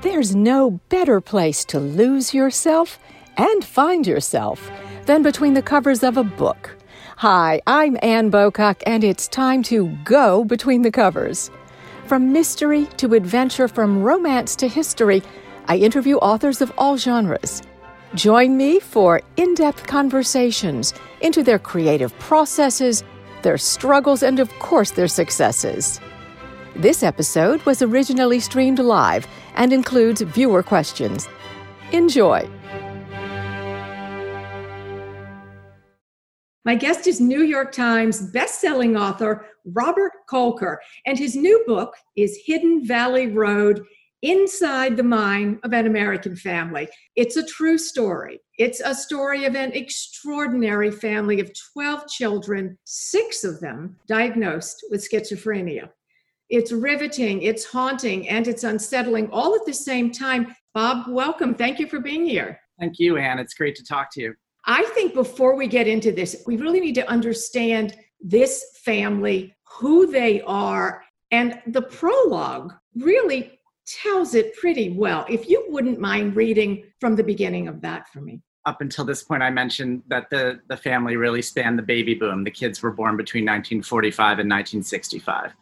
There's no better place to lose yourself and find yourself than between the covers of a book. Hi, I'm Anne Bocock, and it's time to go between the covers. From mystery to adventure, from romance to history, I interview authors of all genres. Join me for in depth conversations into their creative processes, their struggles, and of course, their successes. This episode was originally streamed live and includes viewer questions. Enjoy. My guest is New York Times best-selling author Robert Kolker, and his new book is Hidden Valley Road: Inside the Mind of an American Family. It's a true story. It's a story of an extraordinary family of 12 children, 6 of them diagnosed with schizophrenia. It's riveting, it's haunting, and it's unsettling all at the same time. Bob, welcome. Thank you for being here. Thank you, Anne. It's great to talk to you. I think before we get into this, we really need to understand this family, who they are, and the prologue really tells it pretty well. If you wouldn't mind reading from the beginning of that for me. Up until this point, I mentioned that the, the family really spanned the baby boom. The kids were born between 1945 and 1965.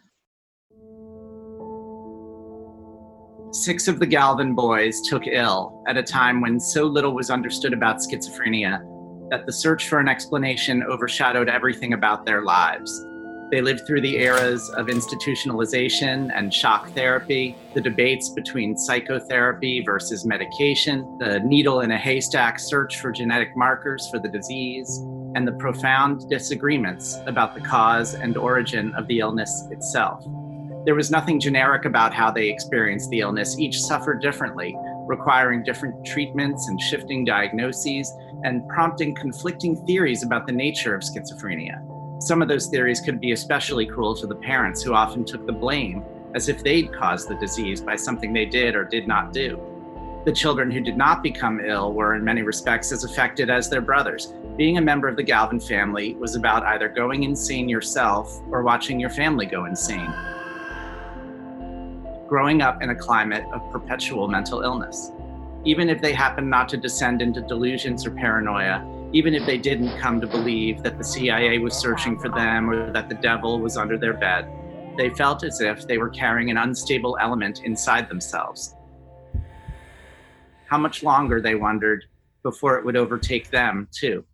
Six of the Galvin boys took ill at a time when so little was understood about schizophrenia that the search for an explanation overshadowed everything about their lives. They lived through the eras of institutionalization and shock therapy, the debates between psychotherapy versus medication, the needle in a haystack search for genetic markers for the disease, and the profound disagreements about the cause and origin of the illness itself. There was nothing generic about how they experienced the illness. Each suffered differently, requiring different treatments and shifting diagnoses, and prompting conflicting theories about the nature of schizophrenia. Some of those theories could be especially cruel to the parents, who often took the blame as if they'd caused the disease by something they did or did not do. The children who did not become ill were, in many respects, as affected as their brothers. Being a member of the Galvin family was about either going insane yourself or watching your family go insane growing up in a climate of perpetual mental illness. Even if they happened not to descend into delusions or paranoia, even if they didn't come to believe that the CIA was searching for them or that the devil was under their bed, they felt as if they were carrying an unstable element inside themselves. How much longer, they wondered, before it would overtake them, too.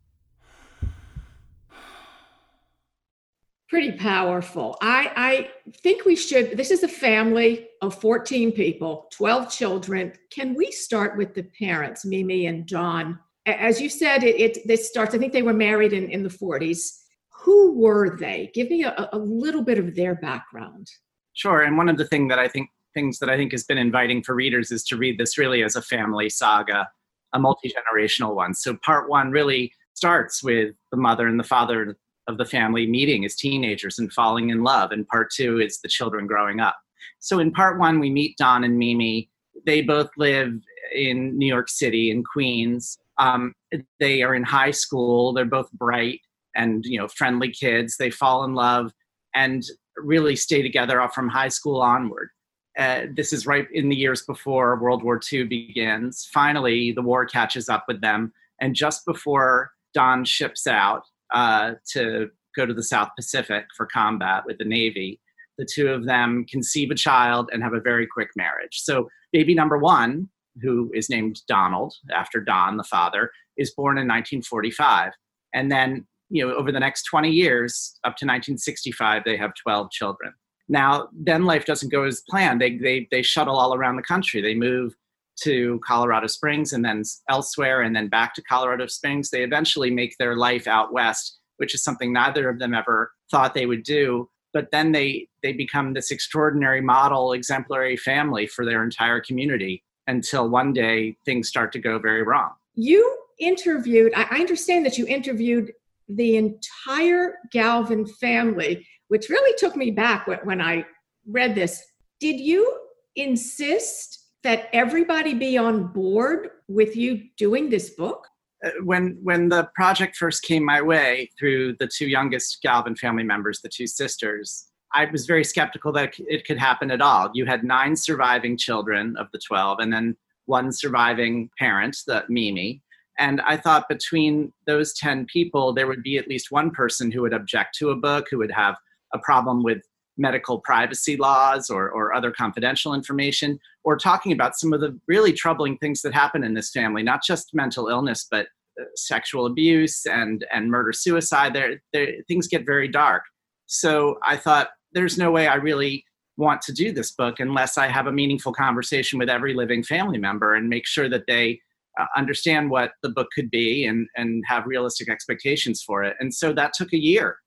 pretty powerful. I, I think we should. This is a family of 14 people, 12 children. Can we start with the parents, Mimi and Don? As you said, it, it this starts, I think they were married in, in the 40s. Who were they? Give me a, a little bit of their background. Sure. And one of the thing that I think things that I think has been inviting for readers is to read this really as a family saga, a multi-generational one. So part one really starts with the mother and the father of the family meeting as teenagers and falling in love, and part two is the children growing up. So in part one, we meet Don and Mimi. They both live in New York City in Queens. Um, they are in high school. They're both bright and you know friendly kids. They fall in love and really stay together from high school onward. Uh, this is right in the years before World War II begins. Finally, the war catches up with them, and just before Don ships out, uh, to go to the South Pacific for combat with the Navy. The two of them conceive a child and have a very quick marriage. So, baby number one, who is named Donald after Don, the father, is born in 1945. And then, you know, over the next 20 years, up to 1965, they have 12 children. Now, then life doesn't go as planned. They, they, they shuttle all around the country. They move to Colorado Springs and then elsewhere and then back to Colorado Springs. They eventually make their life out west, which is something neither of them ever thought they would do. But then they they become this extraordinary model, exemplary family for their entire community until one day things start to go very wrong. You interviewed, I understand that you interviewed the entire Galvin family, which really took me back when I read this. Did you insist that everybody be on board with you doing this book? Uh, when when the project first came my way through the two youngest Galvin family members, the two sisters, I was very skeptical that it could happen at all. You had nine surviving children of the 12, and then one surviving parent, the Mimi. And I thought between those 10 people, there would be at least one person who would object to a book, who would have a problem with medical privacy laws or, or other confidential information, or talking about some of the really troubling things that happen in this family, not just mental illness, but uh, sexual abuse and, and murder suicide. There, there, things get very dark. So I thought, there's no way I really want to do this book unless I have a meaningful conversation with every living family member and make sure that they uh, understand what the book could be and, and have realistic expectations for it. And so that took a year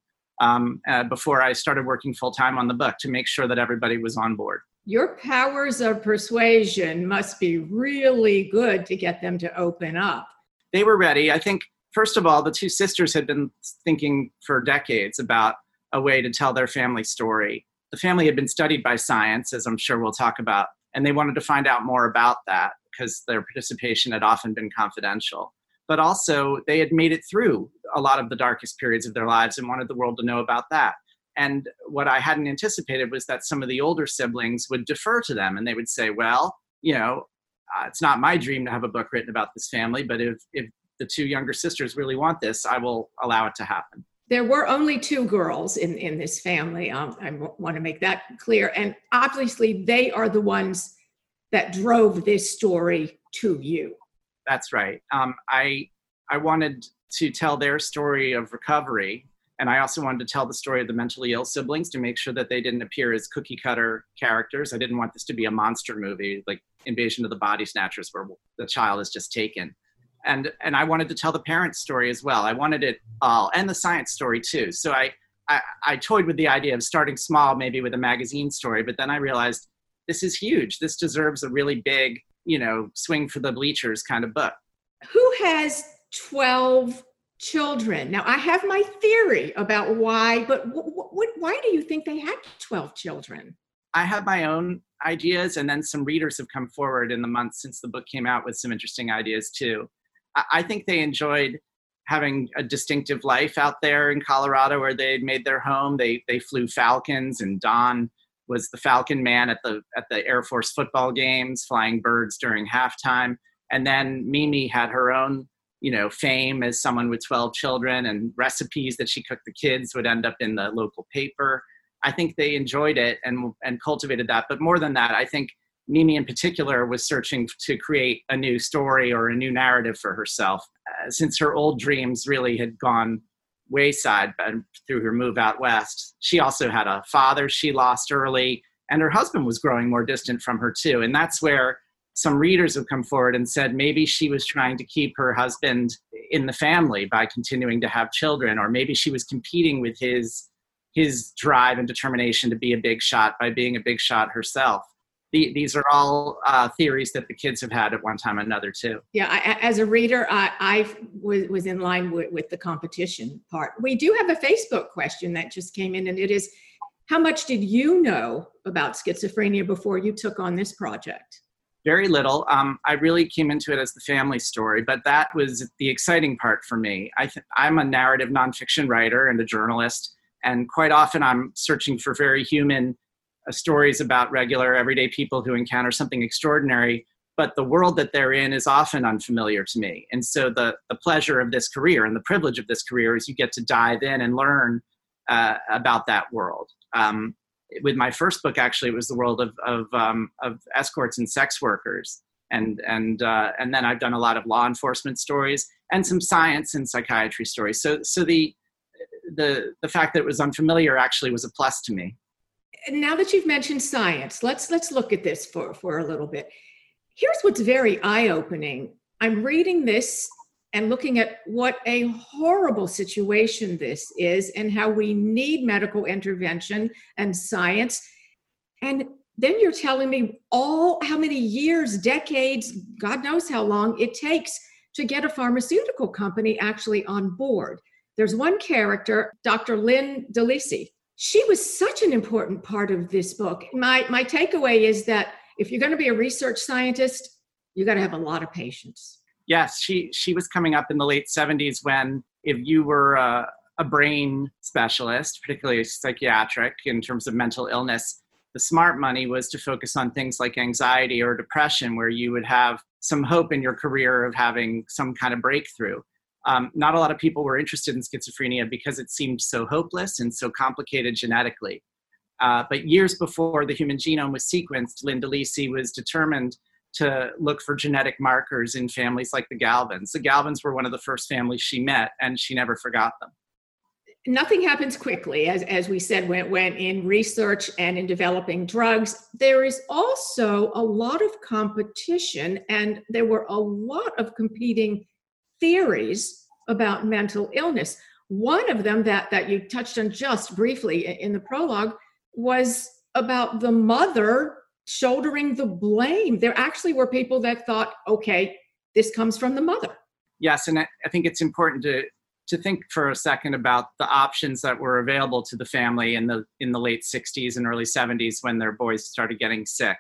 um, uh, before I started working full time on the book to make sure that everybody was on board. Your powers of persuasion must be really good to get them to open up. They were ready. I think, first of all, the two sisters had been thinking for decades about a way to tell their family story. The family had been studied by science, as I'm sure we'll talk about, and they wanted to find out more about that because their participation had often been confidential. But also, they had made it through a lot of the darkest periods of their lives and wanted the world to know about that. And what I hadn't anticipated was that some of the older siblings would defer to them and they would say, well, you know, uh, it's not my dream to have a book written about this family, but if, if the two younger sisters really want this, I will allow it to happen there were only two girls in, in this family. Um, I want to make that clear. And obviously, they are the ones that drove this story to you. That's right. Um, I I wanted to tell their story of recovery, and I also wanted to tell the story of the mentally ill siblings to make sure that they didn't appear as cookie cutter characters. I didn't want this to be a monster movie like Invasion of the Body Snatchers, where the child is just taken and and I wanted to tell the parents' story as well. I wanted it all and the science story too. So I, I I toyed with the idea of starting small, maybe with a magazine story, but then I realized this is huge. This deserves a really big, you know, swing for the bleachers kind of book. Who has twelve children? Now I have my theory about why, but why do you think they had twelve children? I have my own ideas, and then some readers have come forward in the months since the book came out with some interesting ideas too. I think they enjoyed having a distinctive life out there in Colorado where they'd made their home. They they flew Falcons, and Don was the Falcon man at the at the Air Force football games, flying birds during halftime. And then Mimi had her own, you know, fame as someone with 12 children, and recipes that she cooked the kids would end up in the local paper. I think they enjoyed it and and cultivated that. But more than that, I think Mimi in particular was searching to create a new story or a new narrative for herself uh, since her old dreams really had gone wayside and through her move out west. She also had a father she lost early, and her husband was growing more distant from her too. And that's where some readers have come forward and said maybe she was trying to keep her husband in the family by continuing to have children, or maybe she was competing with his his drive and determination to be a big shot by being a big shot herself the, these are all uh, theories that the kids have had at one time or another too. Yeah, I, as a reader, I, I was, was in line with, with the competition part. We do have a Facebook question that just came in, and it is, how much did you know about schizophrenia before you took on this project? Very little. Um, I really came into it as the family story, but that was the exciting part for me. I th- I'm a narrative nonfiction writer and a journalist, and quite often I'm searching for very human stories about regular everyday people who encounter something extraordinary but the world that they're in is often unfamiliar to me. And so the, the pleasure of this career and the privilege of this career is you get to dive in and learn uh, about that world. Um, with my first book actually it was the world of, of, um, of escorts and sex workers. And, and, uh, and then i've done a lot of law enforcement stories and some science and psychiatry stories. So, so the, the, the fact that it was unfamiliar actually was a plus to me now that you've mentioned science, let's let's look at this for for a little bit. Here's what's very eye-opening. I'm reading this and looking at what a horrible situation this is and how we need medical intervention and science. And then you're telling me all how many years, decades, God knows how long it takes to get a pharmaceutical company actually on board. There's one character, Dr. Lynn DeLisi, she was such an important part of this book. My my takeaway is that if you're going to be a research scientist, you got to have a lot of patience. Yes, she she was coming up in the late 70s when if you were a, a brain specialist, particularly psychiatric in terms of mental illness. The smart money was to focus on things like anxiety or depression, where you would have some hope in your career of having some kind of breakthrough. Um, not a lot of people were interested in schizophrenia because it seemed so hopeless and so complicated genetically. Uh, but years before the human genome was sequenced, Lynn DeLisi was determined to look for genetic markers in families like the Galvins. The Galvins were one of the first families she met, and she never forgot them. Nothing happens quickly, as, as we said, when, when in research and in developing drugs. There is also a lot of competition, and there were a lot of competing theories about mental illness. One of them that, that you touched on just briefly in the prologue was about the mother shouldering the blame. There actually were people that thought, okay, this comes from the mother. Yes, and I think it's important to to think for a second about the options that were available to the family in the in the late 60s and early 70s when their boys started getting sick.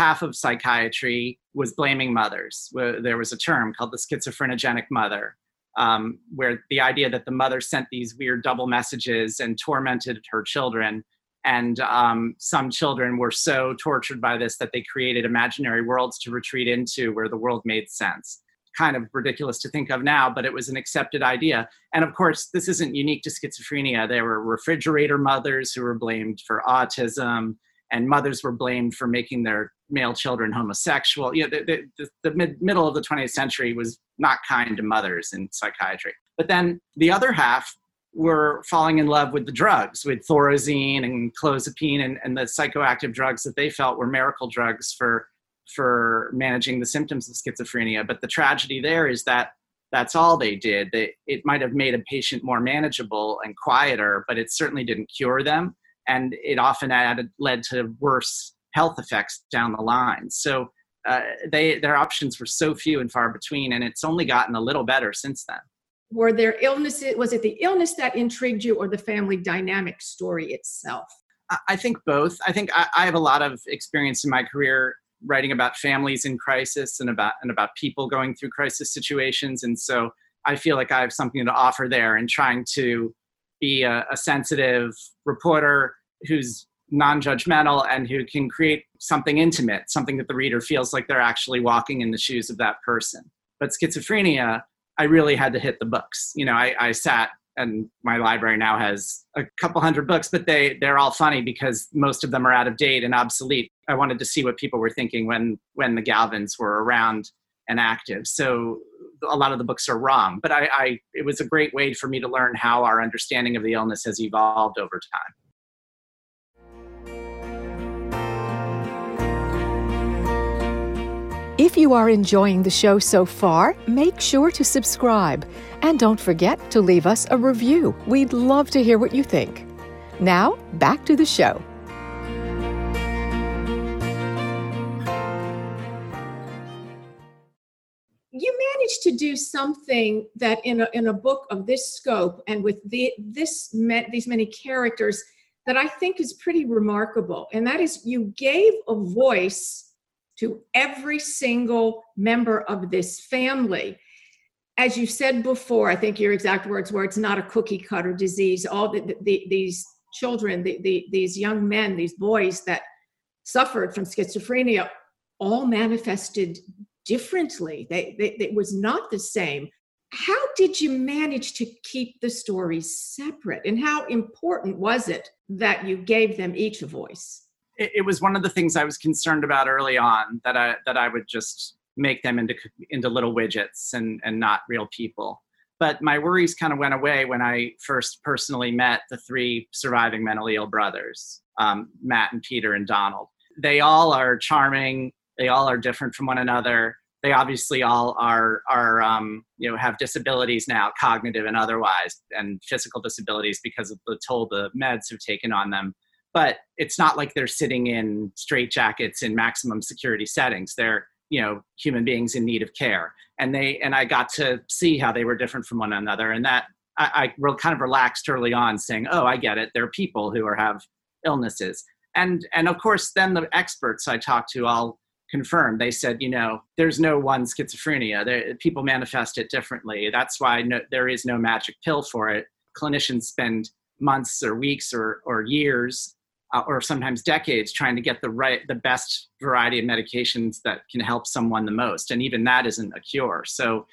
Half of psychiatry was blaming mothers. There was a term called the schizophrenogenic mother, um, where the idea that the mother sent these weird double messages and tormented her children. And um, some children were so tortured by this that they created imaginary worlds to retreat into where the world made sense. Kind of ridiculous to think of now but it was an accepted idea. And of course this isn't unique to schizophrenia. There were refrigerator mothers who were blamed for autism and mothers were blamed for making their male children homosexual you know the, the, the mid, middle of the 20th century was not kind to mothers in psychiatry but then the other half were falling in love with the drugs, with thorazine and clozapine and, and the psychoactive drugs that they felt were miracle drugs for for managing the symptoms of schizophrenia. But the tragedy there is that that's all they did. They, it might have made a patient more manageable and quieter, but it certainly didn't cure them, and it often added led to worse health effects down the line. So uh, they their options were so few and far between, and it's only gotten a little better since then. Were there illnesses was it the illness that intrigued you or the family dynamic story itself? I think both. I think I, I, have a lot of experience in my career writing about families in crisis and about and about people going through crisis situations and so i feel like i have something to offer there and trying to be a, a sensitive reporter who's non-judgmental and who can create something intimate something that the reader feels like they're actually walking in the shoes of that person but schizophrenia I really had to hit the books. You know, I, I sat and my library now has a couple hundred books, but they they're all funny because most of them are out of date and obsolete. I wanted to see what people were thinking when when the Galvins were around and active. So a lot of the books are wrong, but I, I it was a great way for me to learn how our understanding of the illness has evolved over time. If you are enjoying the show so far, make sure to subscribe. And don't forget to leave us a review. We'd love to hear what you think. Now, back to the show. To do something that in a, in a book of this scope and with the, this these many characters that I think is pretty remarkable. And that is you gave a voice to every single member of this family. As you said before, I think your exact words were it's not a cookie cutter disease. All the, the, these children, the, these young men, these boys that suffered from schizophrenia all manifested differently. They, they, it was not the same. How did you manage to keep the stories separate? And how important was it that you gave them each a voice? it, it, was one of the things I was concerned about early on that I that I would just make them into into little widgets and and not real people. But my worries kind of went away when I first personally met the three surviving mentally ill brothers, um, Matt and Peter and Donald. They all are charming. They all are different from one another. They obviously all are are um, you know have disabilities now, cognitive and otherwise, and physical disabilities because of the toll the meds have taken on them but it's not like they're sitting in straitjackets in maximum security settings. They're you know human beings in need of care, and they and I got to see how they were different from one another, and that I, I kind of relaxed early on, saying, "Oh, I get it. They're people who are have illnesses." And and of course, then the experts I talked to all confirmed. They said, you know, there's no one schizophrenia. There, people manifest it differently. That's why no, there is no magic pill for it clinicians spend months or weeks or, or years uh, or sometimes decades trying to get the right the best variety of medications that can help someone the most and even that isn't a cure so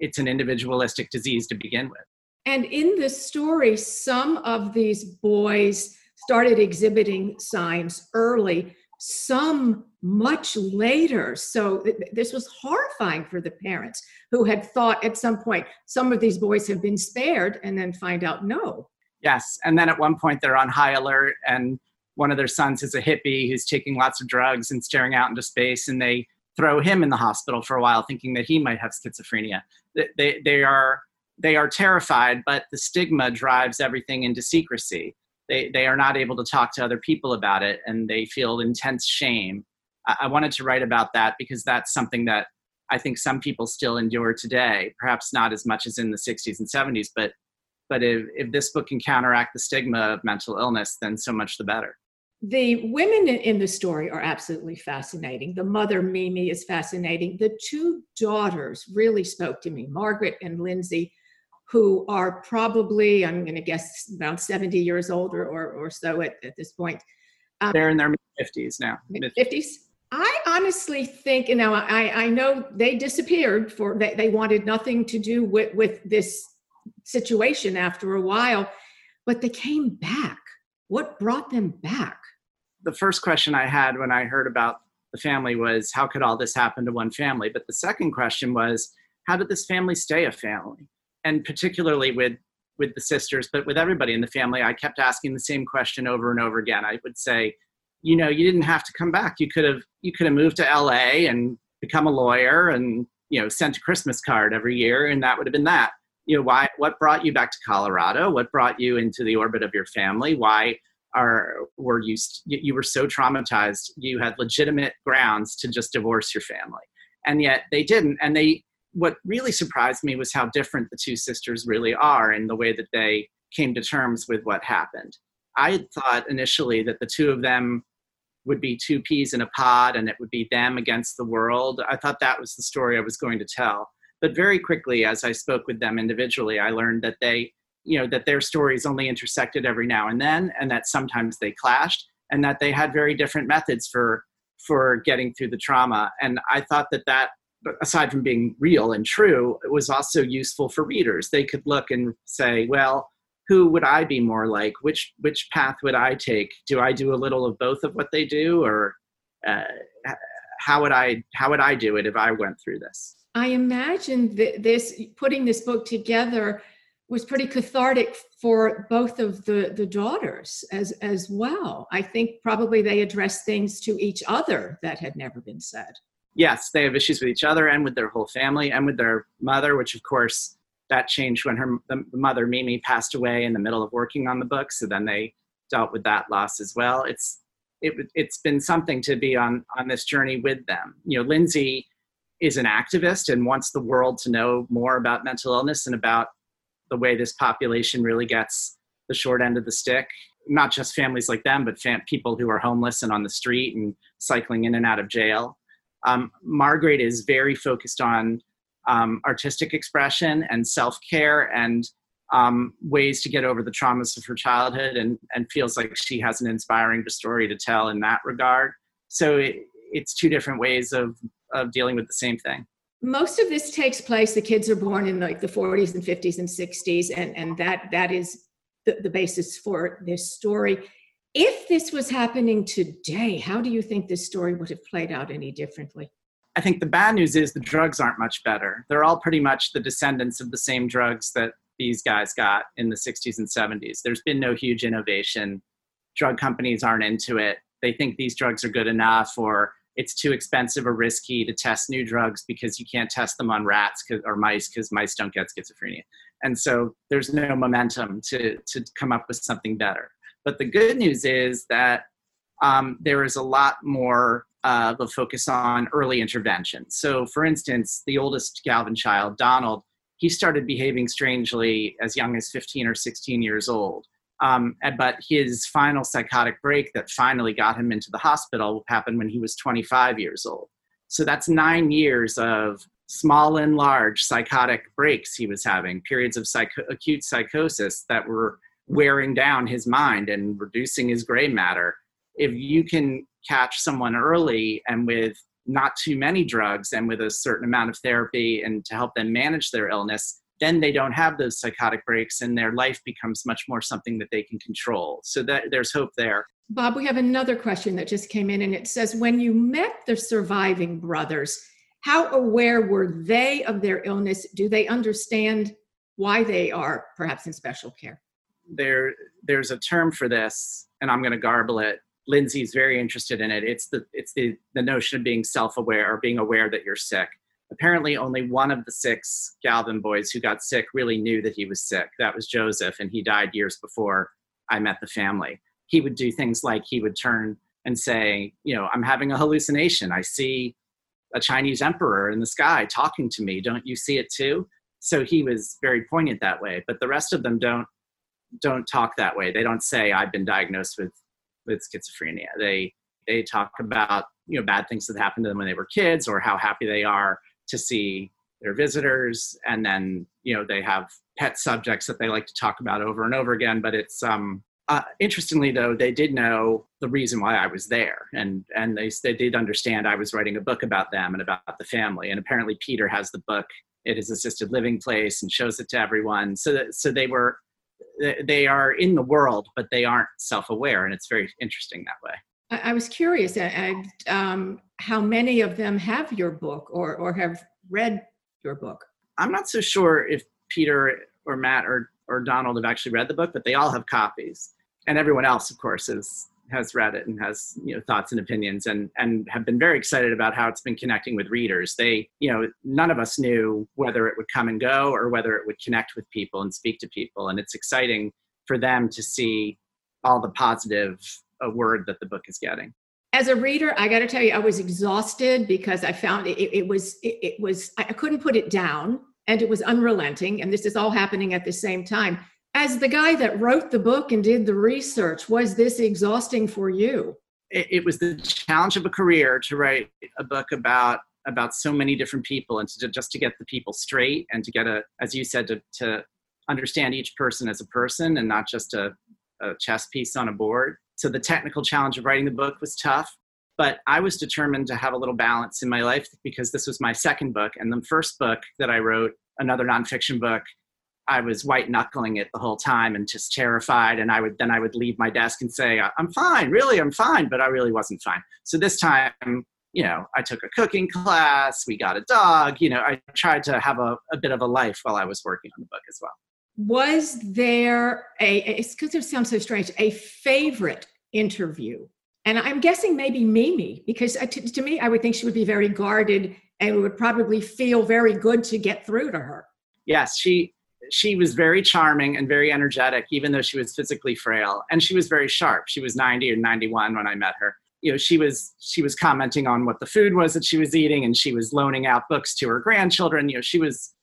it's an individualistic disease to begin with and in this story some of these boys started exhibiting signs early some much later. So th- this was horrifying for the parents who had thought at some point some of these boys have been spared and then find out no. Yes and then at one point they're on high alert and one of their sons is a hippie who's taking lots of drugs and staring out into space and they throw him in the hospital for a while thinking that he might have schizophrenia. They, they are they are terrified but the stigma drives everything into secrecy. They, they are not able to talk to other people about it and they feel intense shame I, I wanted to write about that because that's something that i think some people still endure today perhaps not as much as in the 60s and 70s but but if, if this book can counteract the stigma of mental illness then so much the better the women in the story are absolutely fascinating. The mother, Mimi, is fascinating. The two daughters really spoke to me, Margaret and Lindsay, who are probably, I'm going to guess, about 70 years old or, or, or so at, at this point. Um, They're in their mid 50s now. Mid 50s? I honestly think, you know, I, I know they disappeared for, they, they wanted nothing to do with, with this situation after a while, but they came back. What brought them back? the first question I had when I heard about the family was, how could all this happen to one family? But the second question was, how did this family stay a family? And particularly with with the sisters, but with everybody in the family, I kept asking the same question over and over again. I would say, you know, you didn't have to come back. You could have you could have moved to LA and become a lawyer and you know sent a Christmas card every year, and that would have been that. You know, why? What brought you back to Colorado? What brought you into the orbit of your family? Why? are were you you were so traumatized you had legitimate grounds to just divorce your family and yet they didn't and they what really surprised me was how different the two sisters really are in the way that they came to terms with what happened i had thought initially that the two of them would be two peas in a pod and it would be them against the world. I thought that was the story i was going to tell. But very quickly as i spoke with them individually i learned that they you know that their stories only intersected every now and then and that sometimes they clashed and that they had very different methods for for getting through the trauma. And i thought that that aside from being real and true was also useful for readers. They could look and say well who would i be more like? Which which path would i take? Do i do a little of both of what they do or uh, how would i how would i do it if i went through this? I imagine that this putting this book together was pretty cathartic for both of the the daughters as as well. I think probably they addressed things to each other that had never been said. Yes they have issues with each other and with their whole family and with their mother which of course that changed when her the mother mimi passed away in the middle of working on the book so then they dealt with that loss as well. It's it, it's been something to be on on this journey with them. You know lindsay is an activist and wants the world to know more about mental illness and about the way this population really gets the short end of the stick. Not just families like them but fam- people who are homeless and on the street and cycling in and out of jail. Um, margaret is very focused on um, artistic expression and self-care and um, ways to get over the traumas of her childhood and, and feels like she has an inspiring story to tell in that regard. So it, it's two different ways of, of dealing with the same thing. Most of this takes place the kids are born in like the 40s and 50s and 60s and and that that is the, the basis for this story. If this was happening today how do you think this story would have played out any differently i think the bad news is the drugs aren't much better they're all pretty much the descendants of the same drugs that these guys got in the 60s and 70s there's been no huge innovation drug companies aren't into it they think these drugs are good enough or it's too expensive or risky to test new drugs because you can't test them on rats or mice because mice don't get schizophrenia. And so there's no momentum to, to come up with something better. But the good news is that um, there is a lot more uh, a focus on early intervention. So, for instance, the oldest Galvin child, Donald, he started behaving strangely as young as 15 or 16 years old. Um, but his final psychotic break that finally got him into the hospital happened when he was 25 years old. So that's nine years of small and large psychotic breaks he was having, periods of acute psychosis that were wearing down his mind and reducing his gray matter. If you can catch someone early and with not too many drugs and with a certain amount of therapy and to help them manage their illness, then they don't have those psychotic breaks and their life becomes much more something that they can control. So that there's hope there. Bob, we have another question that just came in and it says when you met the surviving brothers, how aware were they of their illness? Do they understand why they are perhaps in special care? There there's a term for this and I'm going to garble it. Lindsay's very interested in it. It's the it's the the notion of being self-aware or being aware that you're sick apparently only one of the six Galvin boys who got sick really knew that he was sick. That was Joseph, and he died years before I met the family. He would do things like he would turn and say, You know, I'm having a hallucination. I see a Chinese emperor in the sky talking to me. Don't you see it too? So he was very poignant that way. But the rest of them don't don't talk that way. They don't say I've been diagnosed with with schizophrenia. They they talk about you know bad things that happened to them when they were kids or how happy they are to see their visitors. And then you know they have pet subjects that they like to talk about over and over again. But it's um uh, interestingly though they did know the reason why i was there. And and they, they did understand i was writing a book about them and about the family. And apparently peter has the book at his assisted living place and shows it to everyone. So that so they were they are in the world but they aren't self-aware and it's very interesting that way I, I was curious um, how many of them have your book or, or have read your book. I'm not so sure if Peter or Matt or, or Donald have actually read the book, but they all have copies. And everyone else, of course, is, has read it and has you know thoughts and opinions and and have been very excited about how it's been connecting with readers. They you know none of us knew whether it would come and go or whether it would connect with people and speak to people. And it's exciting for them to see all the positive a word that the book is getting. As a reader i got to tell you i was exhausted because i found it, it was it, it, was i couldn't put it down and it was unrelenting. And this is all happening at the same time as the guy that wrote the book and did the research was this exhausting for you it, it was the challenge of a career to write a book about about so many different people and to just to get the people straight and to get a as you said to, to understand each person as a person and not just a, a chess piece on a board so the technical challenge of writing the book was tough, but I was determined to have a little balance in my life because this was my second book. And the first book that I wrote, another nonfiction book, I was white knuckling it the whole time and just terrified. And I would then I would leave my desk and say, "I'm fine, really, I'm fine," but I really wasn't fine. So this time, you know, I took a cooking class. We got a dog. You know, I tried to have a, a bit of a life while I was working on the book as well was there a it's because it sounds so strange a favorite interview and i'm guessing maybe mimi because uh, to, to, me i would think she would be very guarded and it would probably feel very good to get through to her yes she she was very charming and very energetic even though she was physically frail and she was very sharp she was 90 or 91 when i met her you know she was she was commenting on what the food was that she was eating and she was loaning out books to her grandchildren you know she was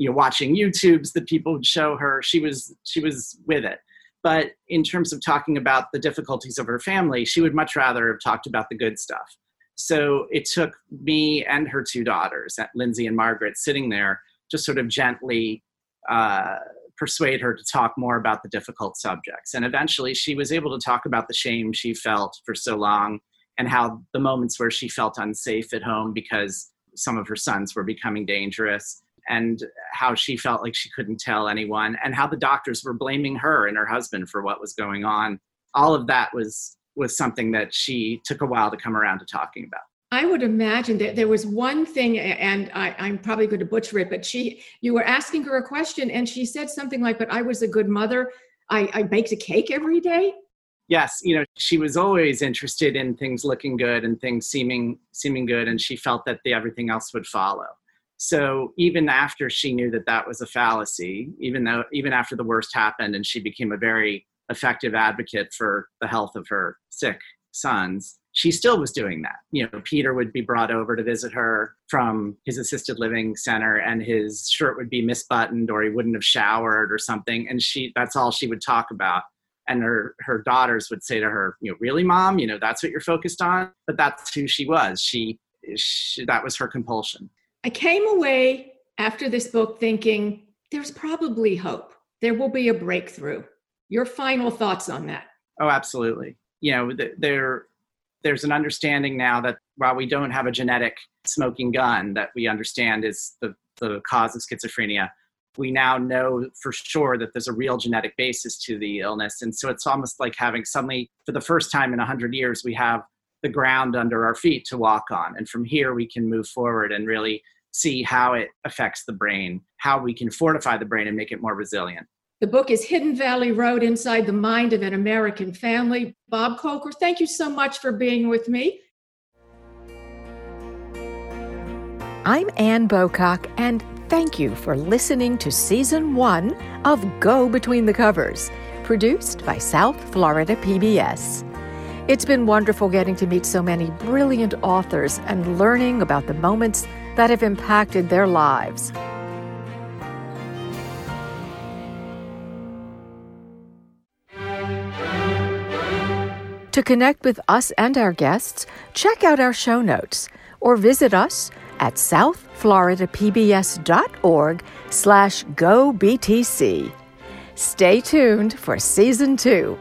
you know watching YouTubes that people would show her. She was she was with it. But in terms of talking about the difficulties of her family, she would much rather have talked about the good stuff. So it took me and her two daughters, Lindsay and Margaret, sitting there to sort of gently uh, persuade her to talk more about the difficult subjects. And eventually she was able to talk about the shame she felt for so long and how the moments where she felt unsafe at home because some of her sons were becoming dangerous and how she felt like she couldn't tell anyone and how the doctors were blaming her and her husband for what was going on all of that was was something that she took a while to come around to talking about I would imagine that there was one thing, and I, am probably going to butcher it, but she, you were asking her a question, and she said something like, "But I was a good mother. I, I baked a cake every day." Yes, you know, she was always interested in things looking good and things seeming seeming good, and she felt that the everything else would follow. So even after she knew that that was a fallacy, even though even after the worst happened and she became a very effective advocate for the health of her sick sons, she still was doing that. You know, Peter would be brought over to visit her from his assisted living center and his shirt would be misbuttoned or he wouldn't have showered or something and she that's all she would talk about. And her her daughters would say to her, you know, really mom, you know, that's what you're focused on, but that's who she was. She, she that was her compulsion I came away after this book thinking there's probably hope. There will be a breakthrough. Your final thoughts on that? Oh, absolutely. You know, there there's an understanding now that while we don't have a genetic smoking gun that we understand is the, the cause of schizophrenia, we now know for sure that there's a real genetic basis to the illness. And so it's almost like having suddenly, for the first time in 100 years, we have the ground under our feet to walk on. And from here, we can move forward and really see how it affects the brain, how we can fortify the brain and make it more resilient. The book is Hidden Valley Road Inside the Mind of an American Family. Bob Kolker, thank you so much for being with me. I'm Ann Bocock, and thank you for listening to Season 1 of Go Between the Covers, produced by South Florida PBS. It's been wonderful getting to meet so many brilliant authors and learning about the moments that have impacted their lives. To connect with us and our guests, check out our show notes or visit us at southfloridapbs.org slash gobtc. Stay tuned for Season 2.